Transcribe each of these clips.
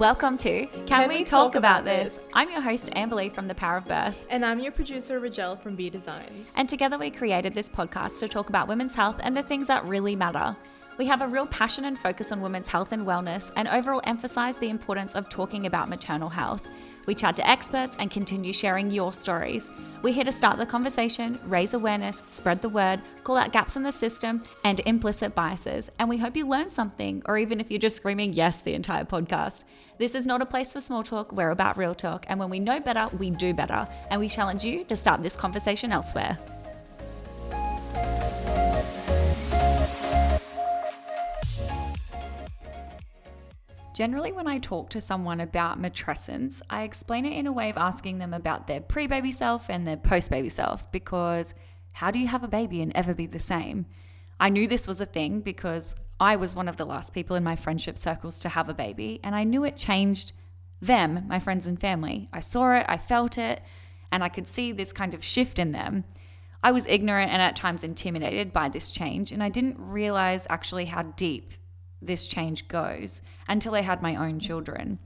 Welcome to Can, We, Talk, About this? I'm your host, Amberly from The Power of Birth. And I'm your producer, Rajel from Bee Designs. And together we created this podcast to talk about women's health and the things that really matter. We have a real passion and focus on women's health and wellness, and overall emphasize the importance of talking about maternal health. We chat to experts and continue sharing your stories. We're here to start the conversation, raise awareness, spread the word, call out gaps in the system and implicit biases, and we hope you learn something, or even if you're just screaming yes the entire podcast. This is not a place for small talk, we're about real talk, and when we know better, we do better, and we challenge you to start this conversation elsewhere. Generally, when I talk to someone about matrescence, I explain it in a way of asking them about their pre baby self and their post baby self because how do you have a baby and ever be the same? I knew this was a thing because I was one of the last people in my friendship circles to have a baby, and I knew it changed them, my friends and family. I saw it, I felt it, and I could see this kind of shift in them. I was ignorant and at times intimidated by this change, and I didn't realize actually how deep this change goes until I had my own children.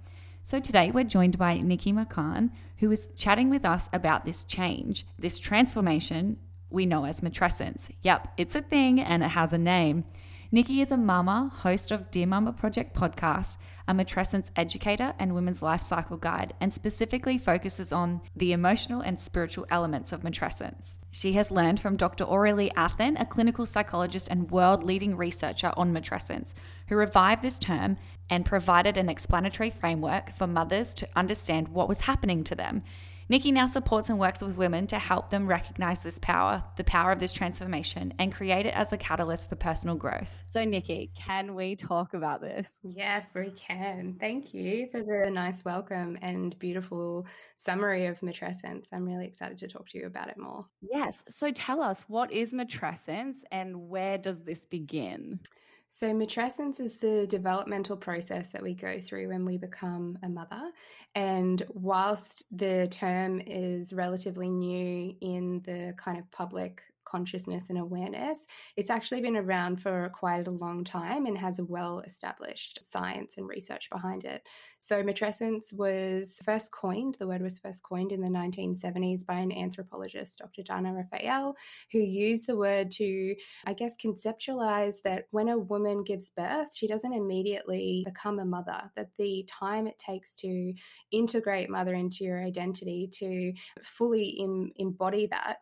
So today we're joined by Nikki McCann, who is chatting with us about this change, this transformation we know as matrescence. Yep, it's a thing and it has a name. Nikki is a mama, host of Dear Mama Project podcast, a matrescence educator and women's life cycle guide, and specifically focuses on the emotional and spiritual elements of matrescence. She has learned from Dr. Aurelie Athan, a clinical psychologist and world leading researcher on matrescence, who revived this term and provided an explanatory framework for mothers to understand what was happening to them. Nikki now supports and works with women to help them recognize this power, the power of this transformation, and create it as a catalyst for personal growth. So, Nikki, can we talk about this? Yes, we can. Thank you for the nice welcome and beautiful summary of matrescence. I'm really excited to talk to you about it more. Yes. So, tell us what is matrescence and where does this begin? So, matrescence is the developmental process that we go through when we become a mother. And whilst the term is relatively new in the kind of public consciousness and awareness. It's actually been around for quite a long time and has a well established science and research behind it. So, matrescence was first coined, the word was first coined in the 1970s by an anthropologist, Dr. Dana Raphael, who used the word to, I guess, conceptualize that when a woman gives birth, she doesn't immediately become a mother, that the time it takes to integrate mother into your identity, to fully embody that,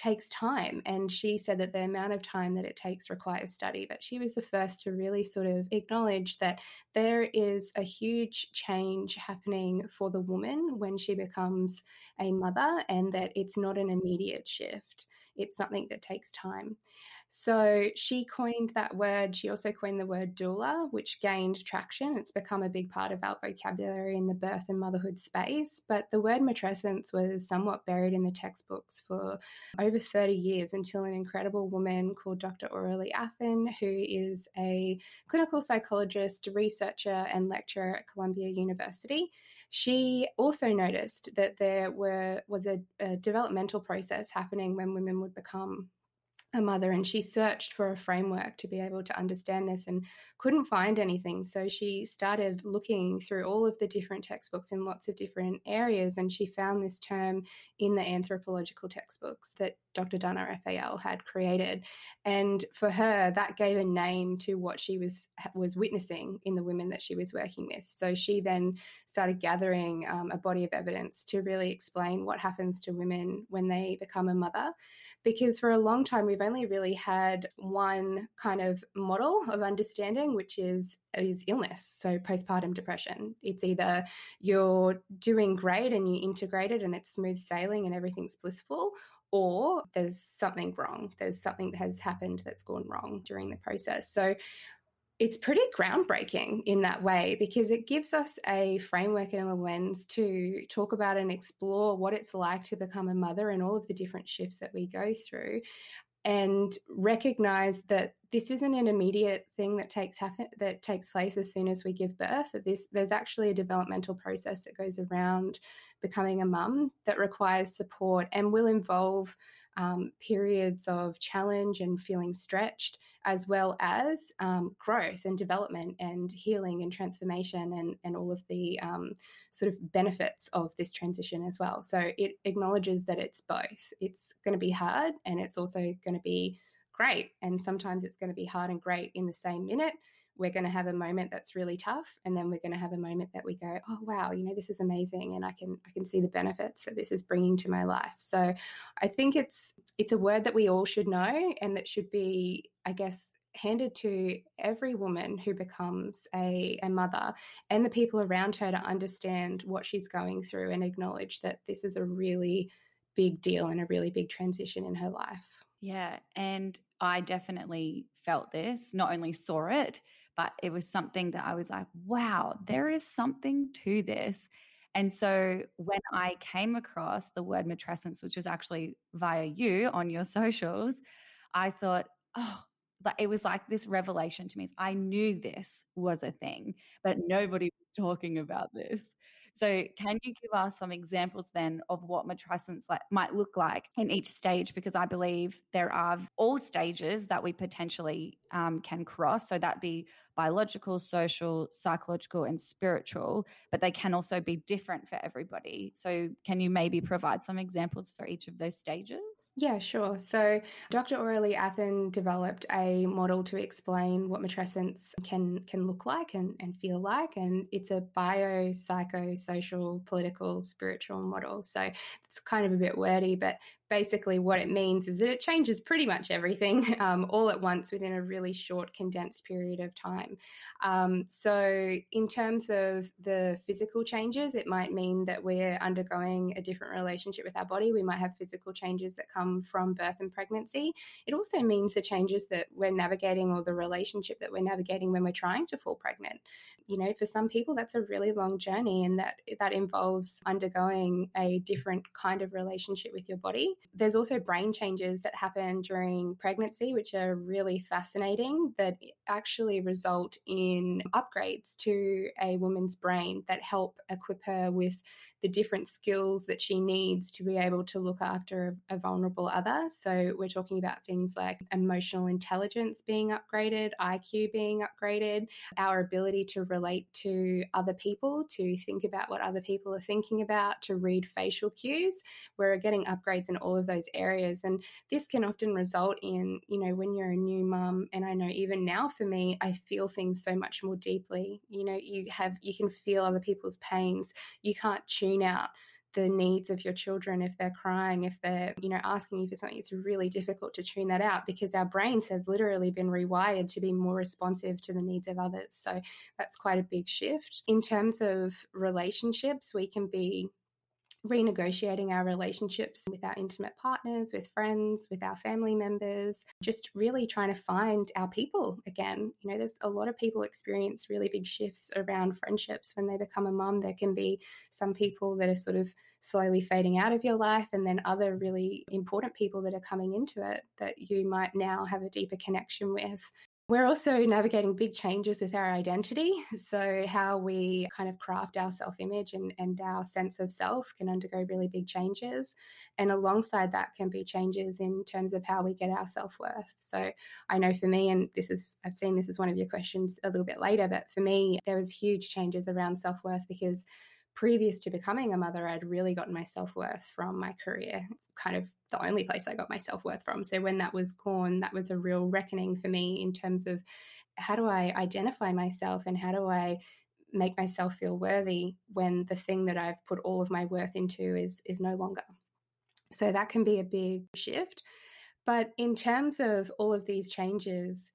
takes time. And she said that the amount of time that it takes requires study. But she was the first to really sort of acknowledge that there is a huge change happening for the woman when she becomes a mother and that it's not an immediate shift. It's something that takes time. So she coined that word. She also coined the word doula, which gained traction. It's become a big part of our vocabulary in the birth and motherhood space. But the word matrescence was somewhat buried in the textbooks for over 30 years until an incredible woman called Dr. Aurelie Athan, who is a clinical psychologist, researcher, and lecturer at Columbia University she also noticed that there were was a, a, developmental process happening when women would become a mother and she searched for a framework to be able to understand this and couldn't find anything. So she started looking through all of the different textbooks in lots of different areas and she found this term in the anthropological textbooks that Dr. Dana Raphael had created. And for her, that gave a name to what she was was witnessing in the women that she was working with. So she then started gathering um, a body of evidence to really explain what happens to women when they become a mother. Because for a long time, we've only really had one kind of model of understanding, which is is illness, so postpartum depression. It's either you're doing great and you integrate it and it's smooth sailing and everything's blissful, or there's something wrong. There's something that has happened that's gone wrong during the process. So it's pretty groundbreaking in that way because it gives us a framework and a lens to talk about and explore what it's like to become a mother and all of the different shifts that we go through and recognize that this isn't an immediate thing that takes happen that takes place as soon as we give birth that this there's actually a developmental process that goes around becoming a mum that requires support and will involve um, periods of challenge and feeling stretched, as well as um, growth and development and healing and transformation and, and all of the um, sort of benefits of this transition as well. So it acknowledges that it's both. It's going to be hard and it's also going to be great. And sometimes it's going to be hard and great in the same minute we're going to have a moment that's really tough and then we're going to have a moment that we go oh wow you know this is amazing and i can i can see the benefits that this is bringing to my life. So i think it's it's a word that we all should know and that should be i guess handed to every woman who becomes a, a mother and the people around her to understand what she's going through and acknowledge that this is a really big deal and a really big transition in her life. Yeah and i definitely felt this not only saw it but it was something that I was like, wow, there is something to this. And so when I came across the word matrescence, which was actually via you on your socials, I thought, oh, it was like this revelation to me. I knew this was a thing, but nobody was talking about this. So, can you give us some examples then of what matrescence like, might look like in each stage? Because I believe there are all stages that we potentially um, can cross. So, that be biological, social, psychological, and spiritual, but they can also be different for everybody. So, can you maybe provide some examples for each of those stages? Yeah, sure. So, Dr. Aurelie Athan developed a model to explain what matrescence can can look like and, and feel like, and it's a bio, psycho, social, political, spiritual model. So, it's kind of a bit wordy, but basically what it means is that it changes pretty much everything um, all at once within a really short condensed period of time. Um, so in terms of the physical changes it might mean that we're undergoing a different relationship with our body. We might have physical changes that come from birth and pregnancy. It also means the changes that we're navigating or the relationship that we're navigating when we're trying to fall pregnant. You know for some people that's a really long journey and that that involves undergoing a different kind of relationship with your body there's also brain changes that happen during pregnancy, which are really fascinating, that actually result in upgrades to a woman's brain that help equip her with the different skills that she needs to be able to look after a, vulnerable other. So we're talking about things like emotional intelligence being upgraded, IQ being upgraded, our ability to relate to other people, to think about what other people are thinking about, to read facial cues. We're getting upgrades in all of those areas. And this can often result in, you know, when you're a new mum, and I know even now for me, I feel things so much more deeply. You know, you have, you can feel other people's pains. You can't tune out the needs of your children if they're crying if they're you know asking you for something it's really difficult to tune that out because our brains have literally been rewired to be more responsive to the needs of others. So that's quite a big shift. In terms of relationships we can be renegotiating our relationships with our intimate partners, with friends, with our family members, just really trying to find our people again. You know, there's a lot of people experience really big shifts around friendships when they become a mum. There can be some people that are sort of slowly fading out of your life, and then other really important people that are coming into it that you might now have a deeper connection with. We're also navigating big changes with our identity. So, how we kind of craft our self image and, and our sense of self can undergo really big changes. And alongside that, can be changes in terms of how we get our self worth. So, I know for me, and this is, I've seen this as one of your questions a little bit later, but for me, there was huge changes around self worth because previous to becoming a mother, I'd really gotten my self worth from my career. It's kind of the only place I got my self worth from. So when that was gone, that was a real reckoning for me in terms of how do I identify myself and how do I make myself feel worthy when the thing that I've put all of my worth into is is no longer. So that can be a big shift. But in terms of all of these changes,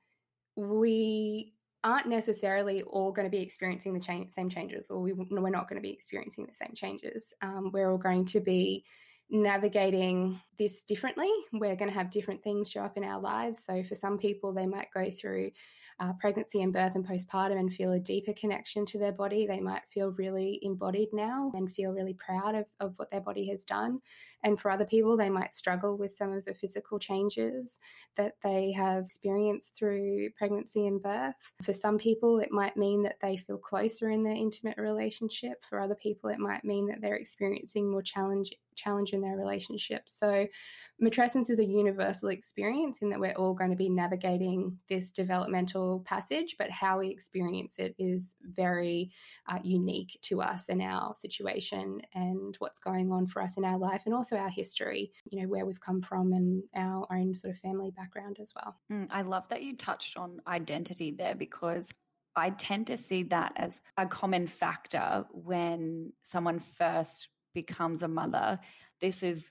we aren't necessarily all going to be experiencing the same changes, or we, we're not going to be experiencing the same changes. Um, we're all going to be navigating this differently. We're going to have different things show up in our lives. So, for some people, they might go through uh, pregnancy and birth and postpartum and feel a deeper connection to their body. They might feel really embodied now and feel really proud of, of what their body has done. And for other people, they might struggle with some of the physical changes that they have experienced through pregnancy and birth. For some people, it might mean that they feel closer in their intimate relationship. For other people, it might mean that they're experiencing more challenge challenge in their relationship. So So, matrescence is a universal experience in that we're all going to be navigating this developmental passage, but how we experience it is very uh, unique to us and our situation and what's going on for us in our life and also our history, you know, where we've come from and our own sort of family background as well. Mm, I love that you touched on identity there because I tend to see that as a common factor when someone first becomes a mother. This is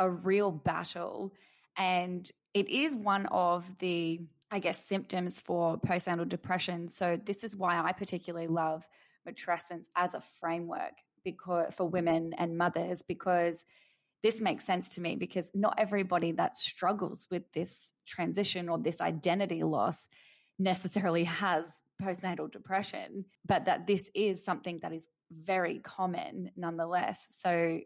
a real battle. And it is one of the, I guess, symptoms for postnatal depression. So, this is why I particularly love matrescence as a framework because for women and mothers because this makes sense to me because not everybody that struggles with this transition or this identity loss necessarily has postnatal depression, but that this is something that is very common nonetheless. So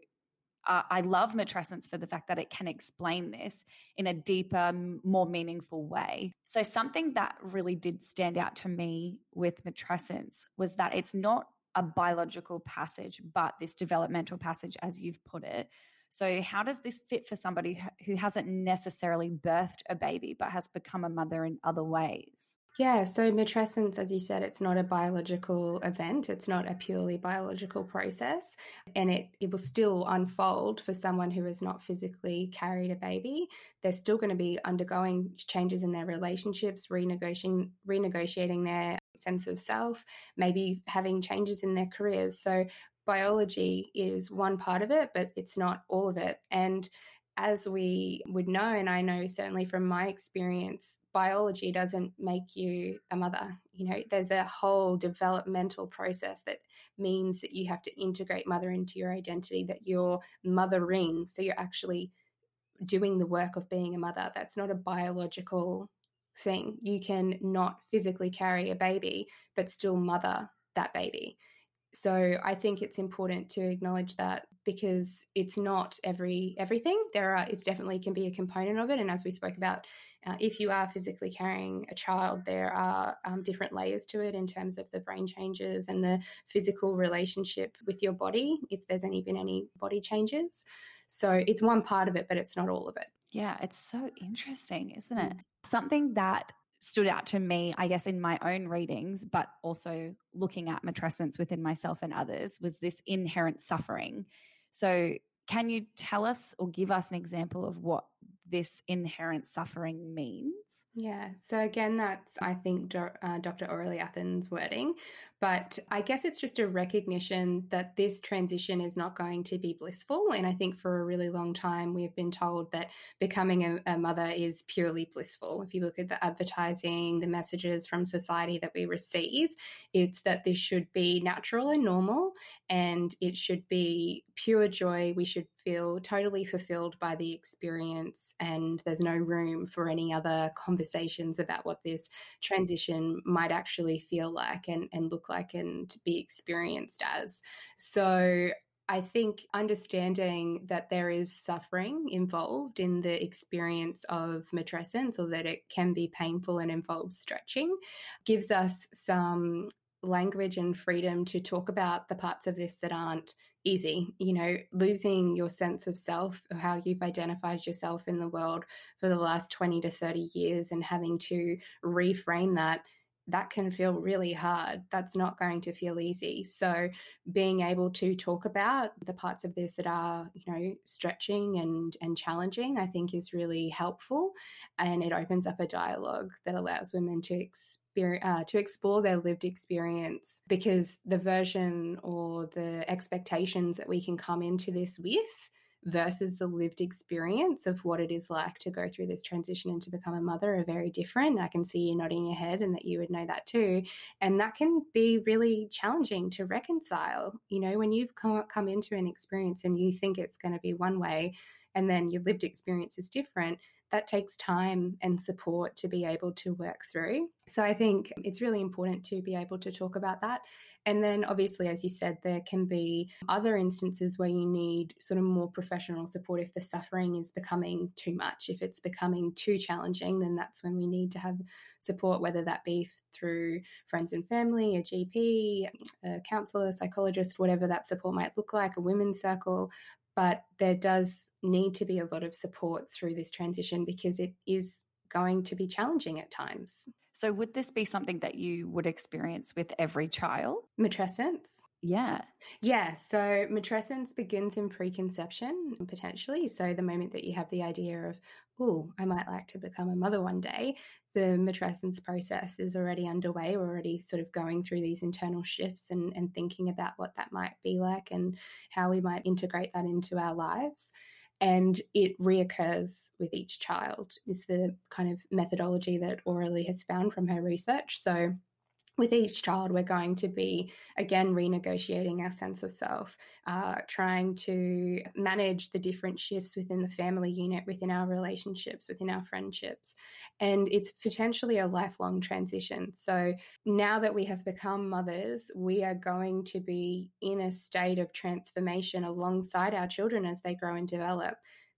uh, I love matrescence for the fact that it can explain this in a deeper, more meaningful way. So, something that really did stand out to me with matrescence was that it's not a biological passage, but this developmental passage, as you've put it. So, how does this fit for somebody who hasn't necessarily birthed a baby, but has become a mother in other ways? Yeah, so matrescence, as you said, it's not a biological event. It's not a purely biological process. And it, it will still unfold for someone who has not physically carried a baby. They're still going to be undergoing changes in their relationships, renegotiating, renegotiating their sense of self, maybe having changes in their careers. So biology is one part of it, but it's not all of it. And as we would know, and I know certainly from my experience, biology doesn't make you a mother. You know, there's a whole developmental process that means that you have to integrate mother into your identity, that you're mothering. So you're actually doing the work of being a mother. That's not a biological thing. You can not physically carry a baby, but still mother that baby. So I think it's important to acknowledge that because it's not every everything. There are it's definitely can be a component of it, and as we spoke about, uh, if you are physically carrying a child, there are um, different layers to it in terms of the brain changes and the physical relationship with your body. If there's any been any body changes, so it's one part of it, but it's not all of it. Yeah, it's so interesting, isn't it? Mm. Something that stood out to me, I guess, in my own readings, but also looking at matrescence within myself and others, was this inherent suffering. So, can you tell us or give us an example of what this inherent suffering means? Yeah. So again, that's I think do, uh, Dr. Aurelie Athan's wording, but I guess it's just a recognition that this transition is not going to be blissful. And I think for a really long time we've been told that becoming a, a mother is purely blissful. If you look at the advertising, the messages from society that we receive, it's that this should be natural and normal, and it should be pure joy. We should feel totally fulfilled by the experience, and there's no room for any other conversations about what this transition might actually feel like and, and look like and be experienced as. So I think understanding that there is suffering involved in the experience of matrescence or that it can be painful and involves stretching gives us some language and freedom to talk about the parts of this that aren't easy. You know, losing your sense of self, or how you've identified yourself in the world for the last 20 to 30 years, and having to reframe that. That can feel really hard. That's not going to feel easy. So, being able to talk about the parts of this that are, you know, stretching and and challenging, I think is really helpful, and it opens up a dialogue that allows women to experience uh, to explore their lived experience because the version or the expectations that we can come into this with versus the lived experience of what it is like to go through this transition and to become a mother are very different. I can see you nodding your head and that you would know that too. And that can be really challenging to reconcile. You know, when you've come, come into an experience and you think it's going to be one way and then your lived experience is different, that takes time and support to be able to work through. So I think it's really important to be able to talk about that. And then, obviously, as you said, there can be other instances where you need sort of more professional support if the suffering is becoming too much. If it's becoming too challenging, then that's when we need to have support, whether that be through friends and family, a GP, a counselor, a psychologist, whatever that support might look like, a women's circle but there does need to be a lot of support through this transition because it is going to be challenging at times. So, would this be something that you would experience with every child? Matrescence? Yeah. Yeah. So matrescence begins in preconception, potentially. So the moment that you have the idea of, oh, I might like to become a mother one day, the matrescence process is already underway. We're already sort of going through these internal shifts and, and thinking about what that might be like and how we might integrate that into our lives. And it reoccurs with each child, is the kind of methodology that Aurelie has found from her research. So with each child, we're going to be again renegotiating our sense of self, uh, trying to manage the different shifts within the family unit, within our relationships, within our friendships. And it's potentially a lifelong transition. So now that we have become mothers, we are going to be in a state of transformation alongside our children as they grow and develop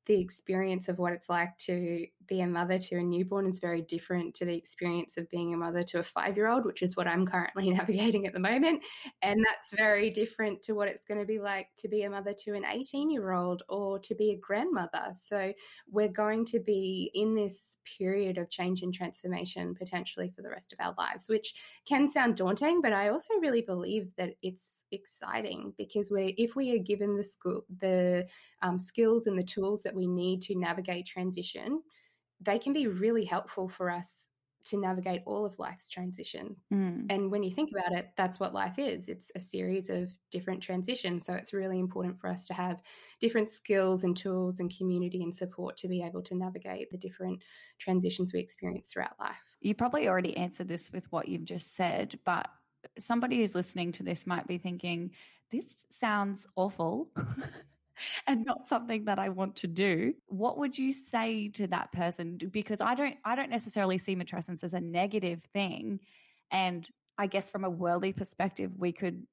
the experience of what it's like to be a mother to a newborn is very different to the experience of being a mother to a five year old, which is what I'm currently navigating at the moment. And that's very different to what it's going to be like to be a mother to an 18 year old or to be a grandmother. So we're going to be in this period of change and transformation potentially for the rest of our lives, which can sound daunting, but I also really believe that it's exciting because we if we are given the school, the um, skills and the tools that we need to navigate transition, they can be really helpful for us to navigate all of life's transition. Mm. And when you think about it, that's what life is it's a series of different transitions. So it's really important for us to have different skills and tools and community and support to be able to navigate the different transitions we experience throughout life. You probably already answered this with what you've just said, but somebody who's listening to this might be thinking, this sounds awful. and not something that I want to do. What would you say to that person? Because I don't I don't necessarily see matrescence as a negative thing. And I guess from a worldly perspective, we could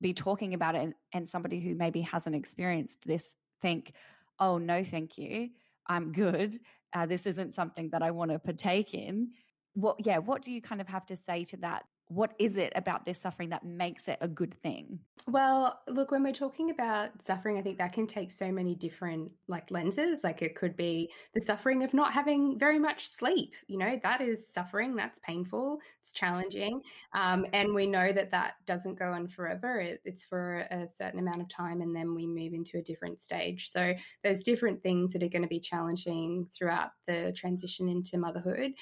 be talking about it and, and somebody who maybe hasn't experienced this think, oh no, thank you. I'm good. Uh, this isn't something that I want to partake in. What yeah, what do you kind of have to say to that what is it about this suffering that makes it a good thing? Well, look, when we're talking about suffering, I think that can take so many different like lenses. Like it could be the suffering of not having very much sleep. You know, that is suffering. That's painful. It's challenging, um, and we know that that doesn't go on forever. It, it's for a certain amount of time, and then we move into a different stage. So there's different things that are going to be challenging throughout the transition into motherhood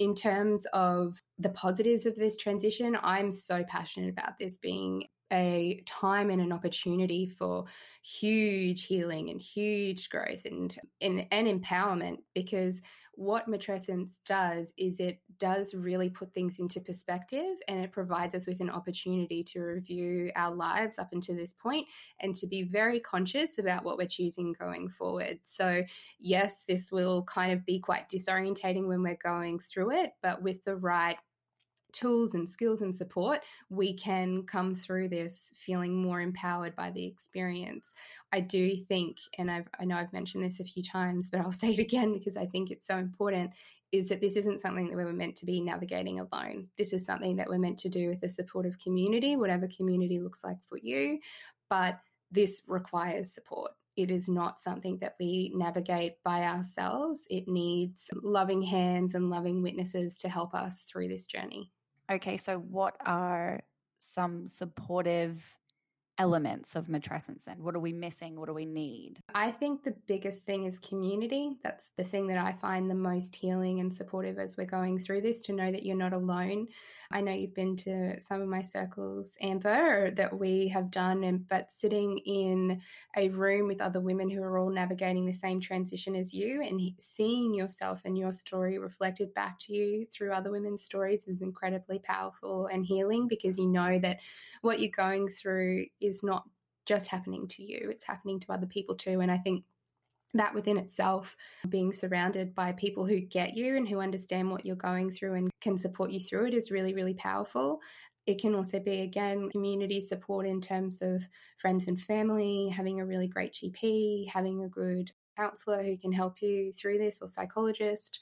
in terms of the positives of this transition, I'm so passionate about this being a time and an opportunity for huge healing and huge growth and, and, and empowerment because what matrescence does is it does really put things into perspective and it provides us with an opportunity to review our lives up until this point and to be very conscious about what we're choosing going forward. So, yes, this will kind of be quite disorientating when we're going through it, but with the right tools and skills and support, we can come through this feeling more empowered by the experience. I do think, and I've, I know I've mentioned this a few times, but I'll say it again because I think it's so important, is that this isn't something that we were meant to be navigating alone. This is something that we're meant to do with a supportive community, whatever community looks like for you. But this requires support. It is not something that we navigate by ourselves. It needs loving hands and loving witnesses to help us through this journey. Okay, so what are some supportive elements of matrescence then? What are we missing? What do we need? I think the biggest thing is community. That's the thing that I find the most healing and supportive as we're going through this to know that you're not alone. I know you've been to some of my circles, Amber, that we have done, and but sitting in a room with other women who are all navigating the same transition as you and seeing yourself and your story reflected back to you through other women's stories is incredibly powerful and healing because you know that what you're going through is not just happening to you, it's happening to other people too. And I think that within itself, being surrounded by people who get you and who understand what you're going through and can support you through it is really, really powerful. It can also be, again, community support in terms of friends and family, having a really great GP, having a good counselor who can help you through this or psychologist.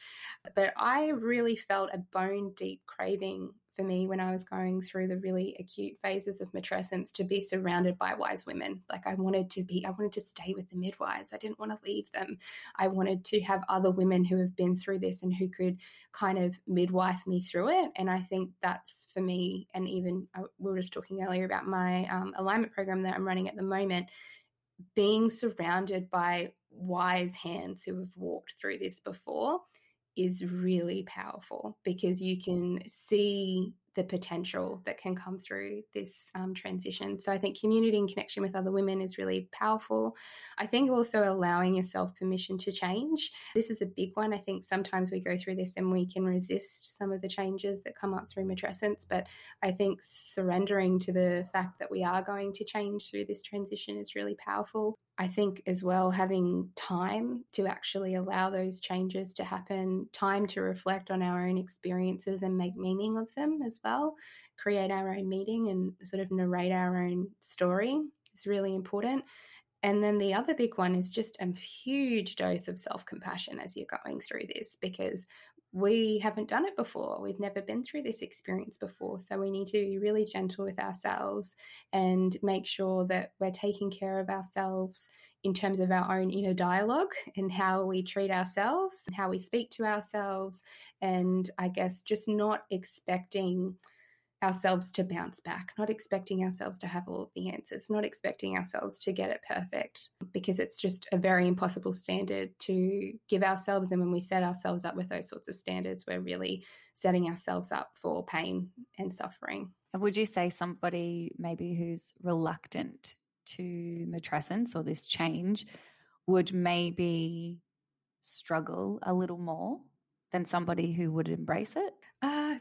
But I really felt a bone deep craving for me when I was going through the really acute phases of matrescence to be surrounded by wise women. Like I wanted to be, I wanted to stay with the midwives. I didn't want to leave them. I wanted to have other women who have been through this and who could kind of midwife me through it. And I think that's for me. And even uh, we were just talking earlier about my um, alignment program that I'm running at the moment being surrounded by wise hands who have walked through this before is really powerful because you can see the potential that can come through this um, transition. So I think community and connection with other women is really powerful. I think also allowing yourself permission to change. This is a big one. I think sometimes we go through this and we can resist some of the changes that come up through matrescence, but I think surrendering to the fact that we are going to change through this transition is really powerful. I think as well, having time to actually allow those changes to happen, time to reflect on our own experiences and make meaning of them as well, create our own meaning and sort of narrate our own story is really important. And then the other big one is just a huge dose of self compassion as you're going through this because we haven't done it before. We've never been through this experience before. So we need to be really gentle with ourselves and make sure that we're taking care of ourselves in terms of our own inner dialogue and how we treat ourselves, how we speak to ourselves, and I guess just not expecting ourselves to bounce back, not expecting ourselves to have all of the answers, not expecting ourselves to get it perfect, because it's just a very impossible standard to give ourselves. And when we set ourselves up with those sorts of standards, we're really setting ourselves up for pain and suffering. Would you say somebody maybe who's reluctant to matrescence or this change would maybe struggle a little more than somebody who would embrace it?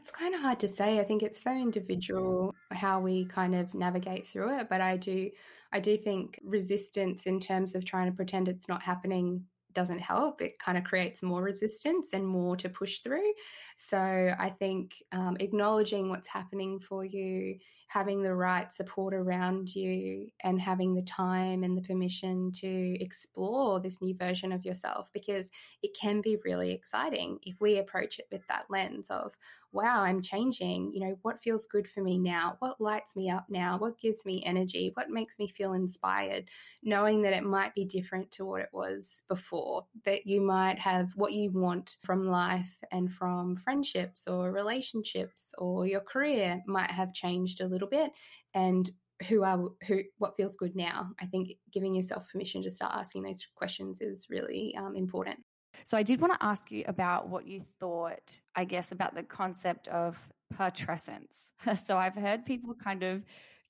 It's kind of hard to say. I think it's so individual how we kind of navigate through it. But I do, I do think resistance in terms of trying to pretend it's not happening doesn't help. It kind of creates more resistance and more to push through. So I think um, acknowledging what's happening for you, having the right support around you, and having the time and the permission to explore this new version of yourself because it can be really exciting if we approach it with that lens of, wow, I'm changing. You know, what feels good for me now? What lights me up now? What gives me energy? What makes me feel inspired? Knowing that it might be different to what it was before, that you might have what you want from life and from friendships or relationships or your career might have changed a little bit. And who are who what feels good now i think giving yourself permission to start asking those questions is really um, important so I did want to ask you about what you thought, I guess, about the concept of patrescence. so I've heard people kind of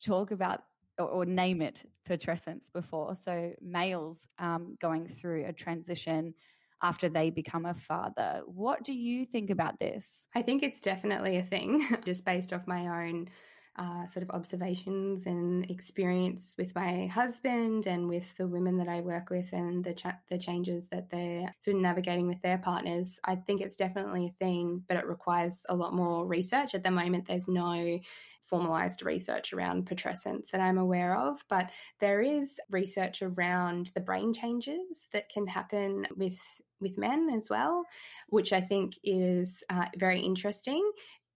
talk about or, or name it patrescence before. So males um, going through a transition after they become a father. What do you think about this? I think it's definitely a thing, just based off my own uh, sort of observations and experience with my husband and with the women that I work with and the cha- the changes that they're sort of navigating with their partners. I think it's definitely a thing, but it requires a lot more research. At the moment, there's no formalized research around patrescence that I'm aware of, but there is research around the brain changes that can happen with with men as well, which I think is uh, very interesting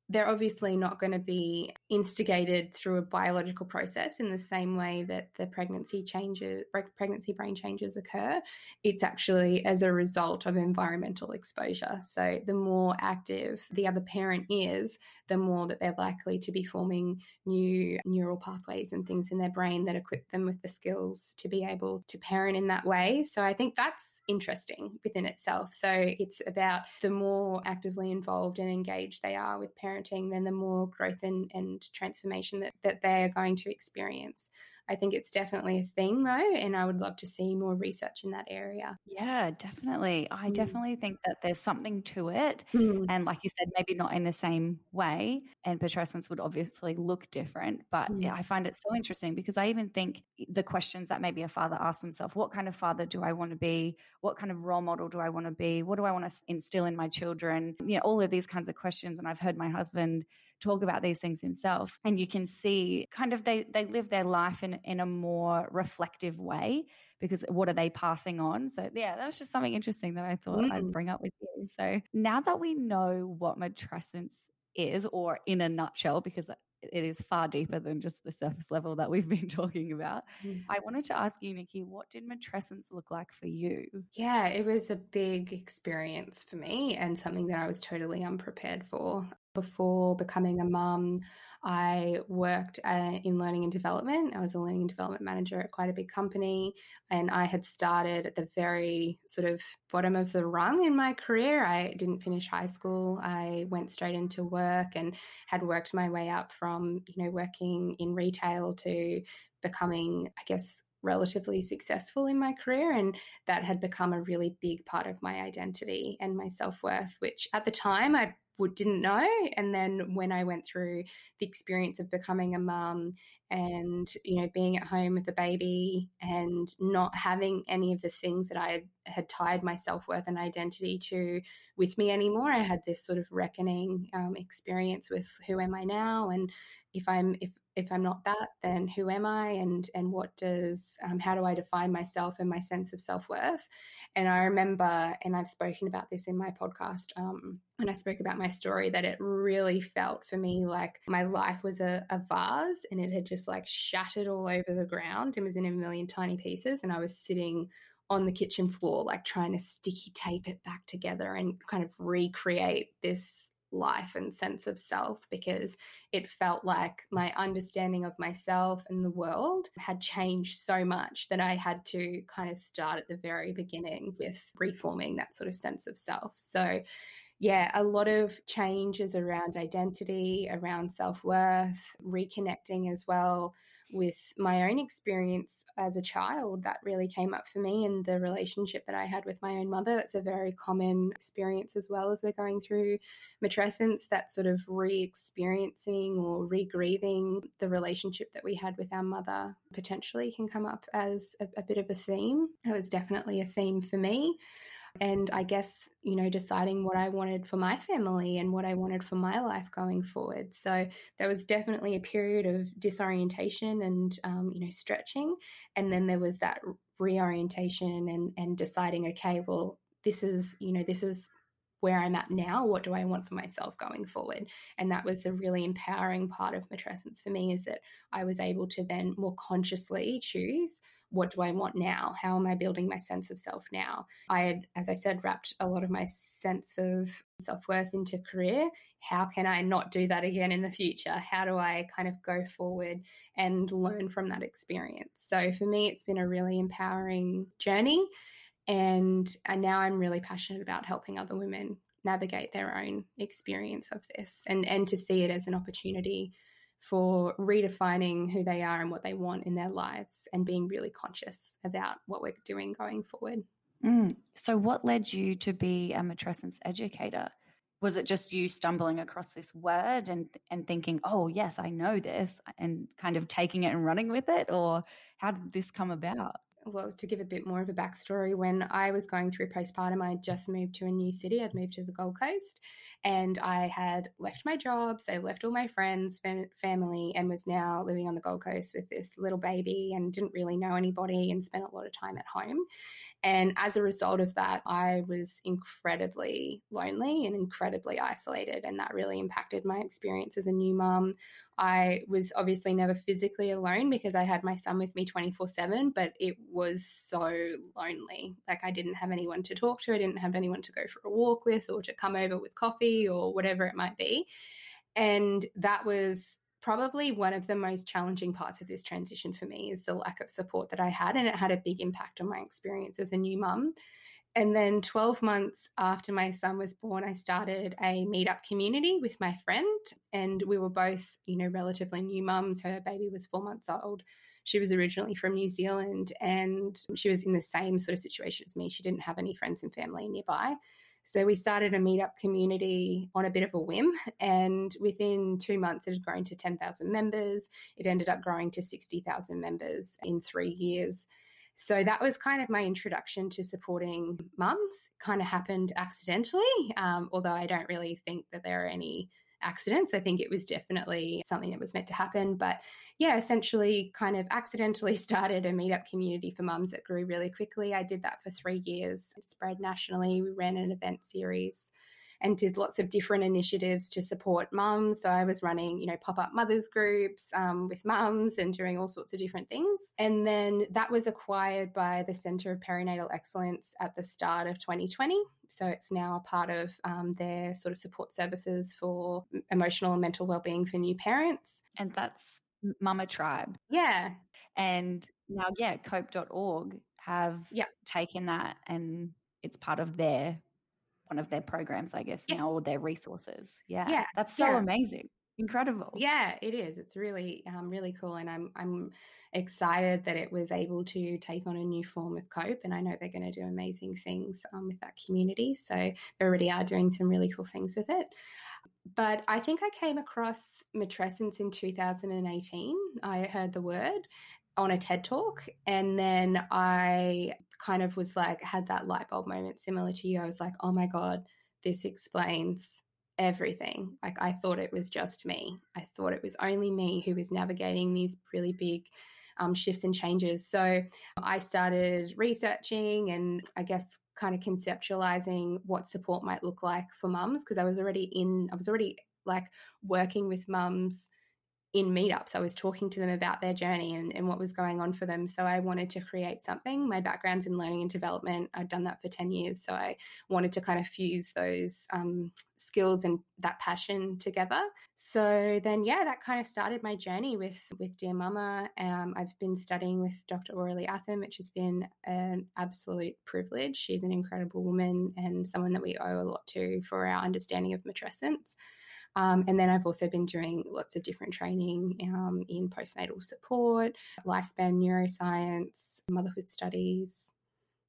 they're obviously not going to be instigated through a biological process in the same way that the pregnancy changes pregnancy brain changes occur. It's actually as a result of environmental exposure. So the more active the other parent is the more that they're likely to be forming new neural pathways and things in their brain that equip them with the skills to be able to parent in that way. So i think that's interesting within itself. So it's about the more actively involved and engaged they are with parenting, then the more growth and, and transformation that, that they are going to experience. I think it's definitely a thing though, and I would love to see more research in that area. Yeah, definitely. I mm. definitely think that there's something to it. Mm. And like you said, maybe not in the same way. And patrescence would obviously look different. But mm. yeah, I find it so interesting because I even think the questions that maybe a father asks himself what kind of father do I want to be? What kind of role model do I want to be? What do I want to instill in my children? You know, all of these kinds of questions. And I've heard my husband talk about these things himself and you can see kind of they they live their life in in a more reflective way because what are they passing on so yeah that was just something interesting that i thought mm. i'd bring up with you so now that we know what matrescence is, or in a nutshell, because it is far deeper than just the surface level that we've been talking about. Mm. I wanted to ask you, Nikki, what did matrescence look like for you? Yeah, it was a big experience for me and something that I was totally unprepared for. Before becoming a mum, I worked uh, in learning and development. I was a learning and development manager at quite a big company, and I had started at the very sort of bottom of the rung in my career. I didn't finish high school. I went straight into work and had worked my way up from, you know, working in retail to becoming, I guess, relatively successful in my career and that had become a really big part of my identity and my self-worth which at the time I would didn't know and then when i went through the experience of becoming a mum and you know being at home with a baby and not having any of the things that i had tied my self-worth and identity to with me anymore i had this sort of reckoning um, experience with who am i now and if i'm if if I'm not that, then who am I, and and what does um, how do I define myself and my sense of self worth? And I remember, and I've spoken about this in my podcast um, when I spoke about my story, that it really felt for me like my life was a, a vase, and it had just like shattered all over the ground and was in a million tiny pieces, and I was sitting on the kitchen floor, like trying to sticky tape it back together and kind of recreate this life and sense of self because it felt like my understanding of myself and the world had changed so much that I had to kind of start at the very beginning with reforming that sort of sense of self. So, yeah, a lot of changes around identity, around self worth, reconnecting as well with my own experience as a child that really came up for me and the relationship that I had with my own mother. That's a very common experience as well as we're going through matrescence, that sort of re experiencing or re grieving the relationship that we had with our mother potentially can come up as a, a bit of a theme. It was definitely a theme for me and I guess, you know, deciding what I wanted for my family and what I wanted for my life going forward. So there was definitely a period of disorientation and, um, you know, stretching. And then there was that reorientation and, and deciding, okay, well, this is, you know, this is where I'm at now. What do I want for myself going forward? And that was the really empowering part of matrescence for me is that I was able to then more consciously choose what do I want now? How am I building my sense of self now? I had, as I said, wrapped a lot of my sense of self worth into career. How can I not do that again in the future? How do I kind of go forward and learn from that experience? So for me, it's been a really empowering journey. And, and now I'm really passionate about helping other women navigate their own experience of this and, and to see it as an opportunity for redefining who they are and what they want in their lives and being really conscious about what we're doing going forward. Mm. So, what led you to be a matrescence educator? Was it just you stumbling across this word and and thinking, "Oh, yes, I know this," and kind of taking it and running with it, or how did this come about? Well, to give a bit more of a backstory, when I was going through postpartum, I had just moved to a new city. I'd moved to the Gold Coast and I had left my jobs. I left all my friends, family, and was now living on the Gold Coast with this little baby and didn't really know anybody and spent a lot of time at home. And as a result of that, I was incredibly lonely and incredibly isolated. And that really impacted my experience as a new mum. I was obviously never physically alone because I had my son with me 24 7, but it was so lonely. Like I didn't have anyone to talk to, I didn't have anyone to go for a walk with or to come over with coffee or whatever it might be. And that was probably one of the most challenging parts of this transition for me is the lack of support that I had. And it had a big impact on my experience as a new mum. And then 12 months after my son was born, I started a meetup community with my friend. And we were both, you know, relatively new mums. Her baby was four months old. She was originally from New Zealand and she was in the same sort of situation as me. She didn't have any friends and family nearby. So we started a meetup community on a bit of a whim. And within two months, it had grown to 10,000 members. It ended up growing to 60,000 members in three years. So that was kind of my introduction to supporting mums. Kind of happened accidentally, um, although I don't really think that there are any accidents. I think it was definitely something that was meant to happen. But yeah, essentially kind of accidentally started a meetup community for mums that grew really quickly. I did that for three years, it spread nationally. We ran an event series. And did lots of different initiatives to support mums. So I was running, you know, pop up mothers groups um, with mums and doing all sorts of different things. And then that was acquired by the Centre of Perinatal Excellence at the start of 2020. So it's now a part of um, their sort of support services for emotional and mental well-being for new parents. And that's Mama Tribe. Yeah. And now, yeah, cope.org have yeah. taken that and it's part of their one of their programs, I guess, yes. now, or their resources. Yeah. Yeah. That's so yeah. amazing. Incredible. Yeah, it is. It's really, um, really cool, and I'm, I'm excited that it was able to take on a new form with Cope, and I know they're going to do amazing things um, with that community. So they already are doing some really cool things with it. But I think I came across matrescence in 2018. I heard the word on a TED talk, and then I kind of was like, had that light bulb moment similar to you. I was like, oh my God, this explains everything. Like, I thought it was just me. I thought it was only me who was navigating these really big um, shifts and changes. So I started researching and I guess kind of conceptualizing what support might look like for mums because I was already in, I was already like working with mums in meetups. I was talking to them about their journey and, and what was going on for them. So I wanted to create something. My background's in learning and development. I've done that for 10 years. So I wanted to kind of fuse those um, skills and that passion together. So then, yeah, that kind of started my journey with, with Dear Mama. Um, I've been studying with Dr. Aurelie Athan, which has been an absolute privilege. She's an incredible woman and someone that we owe a lot to for our understanding of matrescence. Um, and then I've also been doing lots of different training um, in postnatal support, lifespan neuroscience, motherhood studies,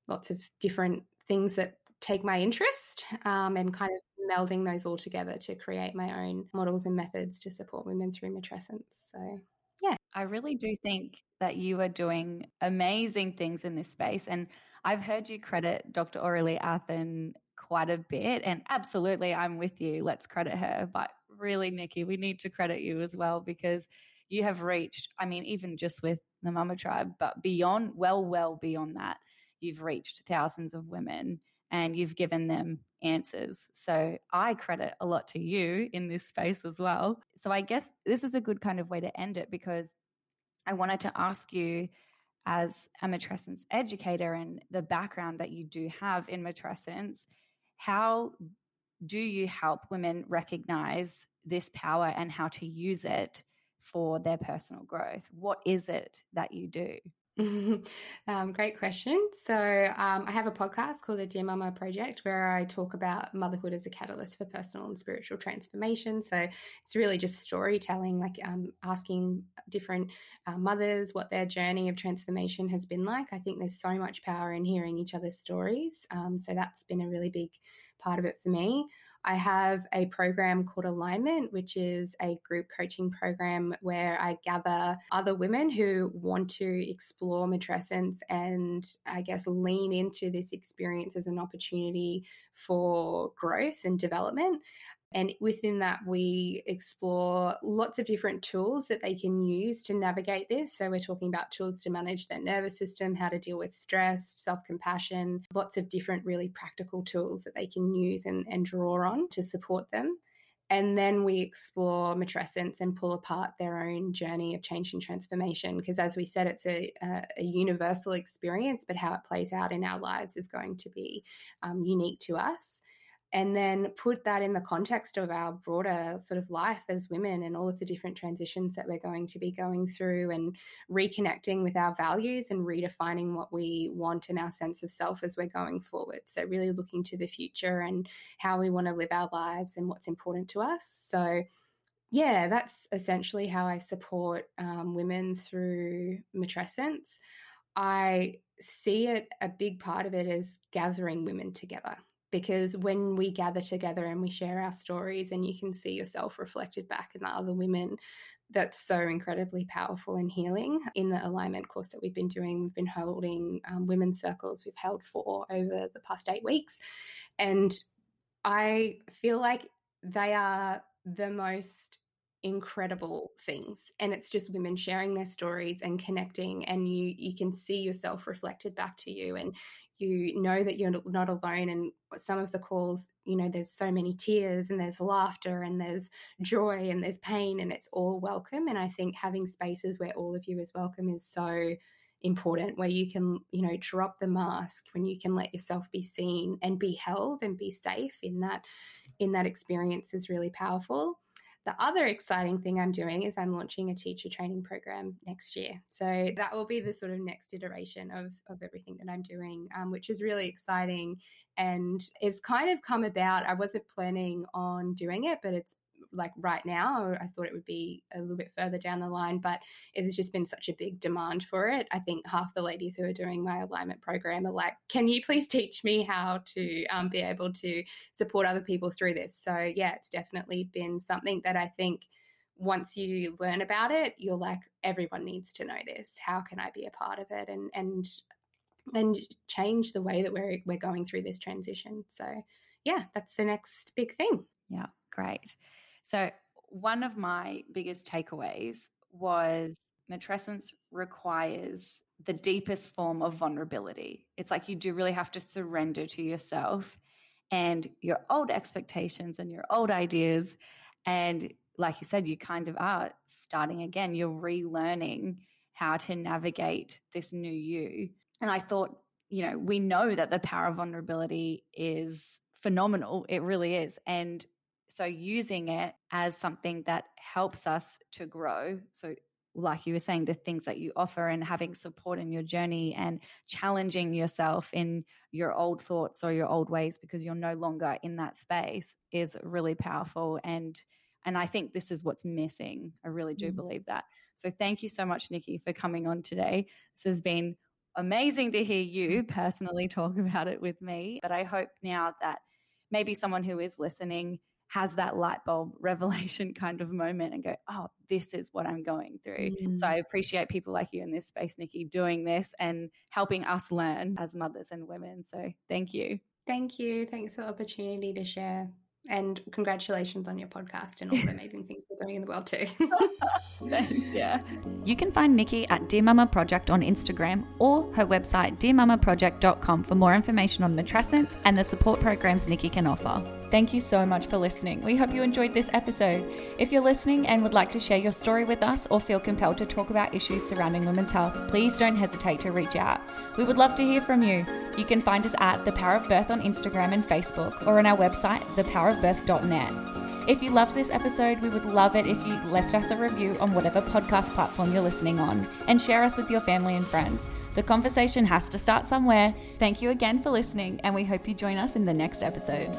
lots of different things that take my interest um, and kind of melding those all together to create my own models and methods to support women through matrescence. So, yeah. I really do think that you are doing amazing things in this space. And I've heard you credit Dr. Aurelie Athan quite a bit. And absolutely, I'm with you. Let's credit her. But really, Nikki, we need to credit you as well because you have reached, I mean, even just with the Mama Tribe, but beyond, well, well beyond that, you've reached thousands of women and you've given them answers. So I credit a lot to you in this space as well. So I guess this is a good kind of way to end it because I wanted to ask you as a matrescence educator and the background that you do have in matrescence, how do you help women recognize this power and how to use it for their personal growth? What is it that you do? um, great question. So, um, I have a podcast called the Dear Mama Project where I talk about motherhood as a catalyst for personal and spiritual transformation. So, it's really just storytelling, like um, asking different uh, mothers what their journey of transformation has been like. I think there's so much power in hearing each other's stories. Um, so, that's been a really big part of it for me. I have a program called Alignment, which is a group coaching program where I gather other women who want to explore matrescence and I guess lean into this experience as an opportunity for growth and development. And within that, we explore lots of different tools that they can use to navigate this. So, we're talking about tools to manage their nervous system, how to deal with stress, self compassion, lots of different, really practical tools that they can use and, and draw on to support them. And then we explore matrescence and pull apart their own journey of change and transformation. Because as we said, it's a, a, a, universal experience, but how it plays out in our lives is going to be um, unique to us and then put that in the context of our broader sort of life as women and all of the different transitions that we're going to be going through and reconnecting with our values and redefining what we want and our sense of self as we're going forward. So, really looking to the future and how we want to live our lives and what's important to us. So, yeah, that's essentially how I support um, women through matrescence. I see it, a big part of it is gathering women together because when we gather together and we share our stories and you can see yourself reflected back in the other women that's so incredibly powerful and healing in the alignment course that we've been doing. We've been holding um, women's circles we've held four over the past eight weeks. And i feel like they are the most incredible things. And it's just women sharing their stories and connecting and you you can see yourself reflected back to you. And you know that you're not alone and some of the calls you know there's so many tears and there's laughter and there's joy and there's pain and it's all welcome and i think having spaces where all of you is welcome is so important where you can you know drop the mask when you can let yourself be seen and be held and be safe in that in that experience is really powerful the other exciting thing I'm doing is I'm launching a teacher training program next year. So that will be the sort of next iteration of, of everything that I'm doing, um, which is really exciting and it's kind of come about. I wasn't planning on doing it, but it's like right now. I thought it would be a little bit further down the line, but it has just been such a big demand for it. I think half the ladies who are doing my alignment program are like, "Can you please teach me how to um, be able to support other people through this?" So yeah, it's definitely been something that I think once you learn about it, you're like, everyone needs to know this. How can I be a part of it? And and and change the way that we're we're going through this transition. So yeah, that's the next big thing. Yeah, great. So, one of my biggest takeaways was matrescence requires the deepest form of vulnerability. It's like you do really have to surrender to yourself and your old expectations and your old ideas. And like you said, you kind of are starting again, you're relearning how to navigate this new you. And I thought, you know, we know that the power of vulnerability is phenomenal. It really is. And so using it as something that helps us to grow. So like you were saying, the things that you offer and having support in your journey and challenging yourself in your old thoughts or your old ways because you're no longer in that space is really powerful. And and I think this is what's missing. I really do mm. believe that. So thank you so much, Nikki, for coming on today. This has been amazing to hear you personally talk about it with me. But I hope now that maybe someone who is listening has that light bulb revelation kind of moment and go, oh, this is what I'm going through. Mm. So I appreciate people like you in this space, Nikki, doing this and helping us learn as mothers and women. So thank you. Thank you. Thanks for the opportunity to share. And congratulations on your podcast and all the amazing things you're doing in the world too. Thanks, yeah. You can find Nikki at Dear Mama Project on Instagram or her website dearmamaproject.com for more information on matrescence and the support programs Nikki can offer. Thank you so much for listening. We hope you enjoyed this episode. If you're listening and would like to share your story with us or feel compelled to talk about issues surrounding women's health, please don't hesitate to reach out. We would love to hear from you. You can find us at The Power of Birth on Instagram and Facebook or on our website, thepowerofbirth.net. If you loved this episode, we would love it if you left us a review on whatever podcast platform you're listening on and share us with your family and friends. The conversation has to start somewhere. Thank you again for listening, and we hope you join us in the next episode.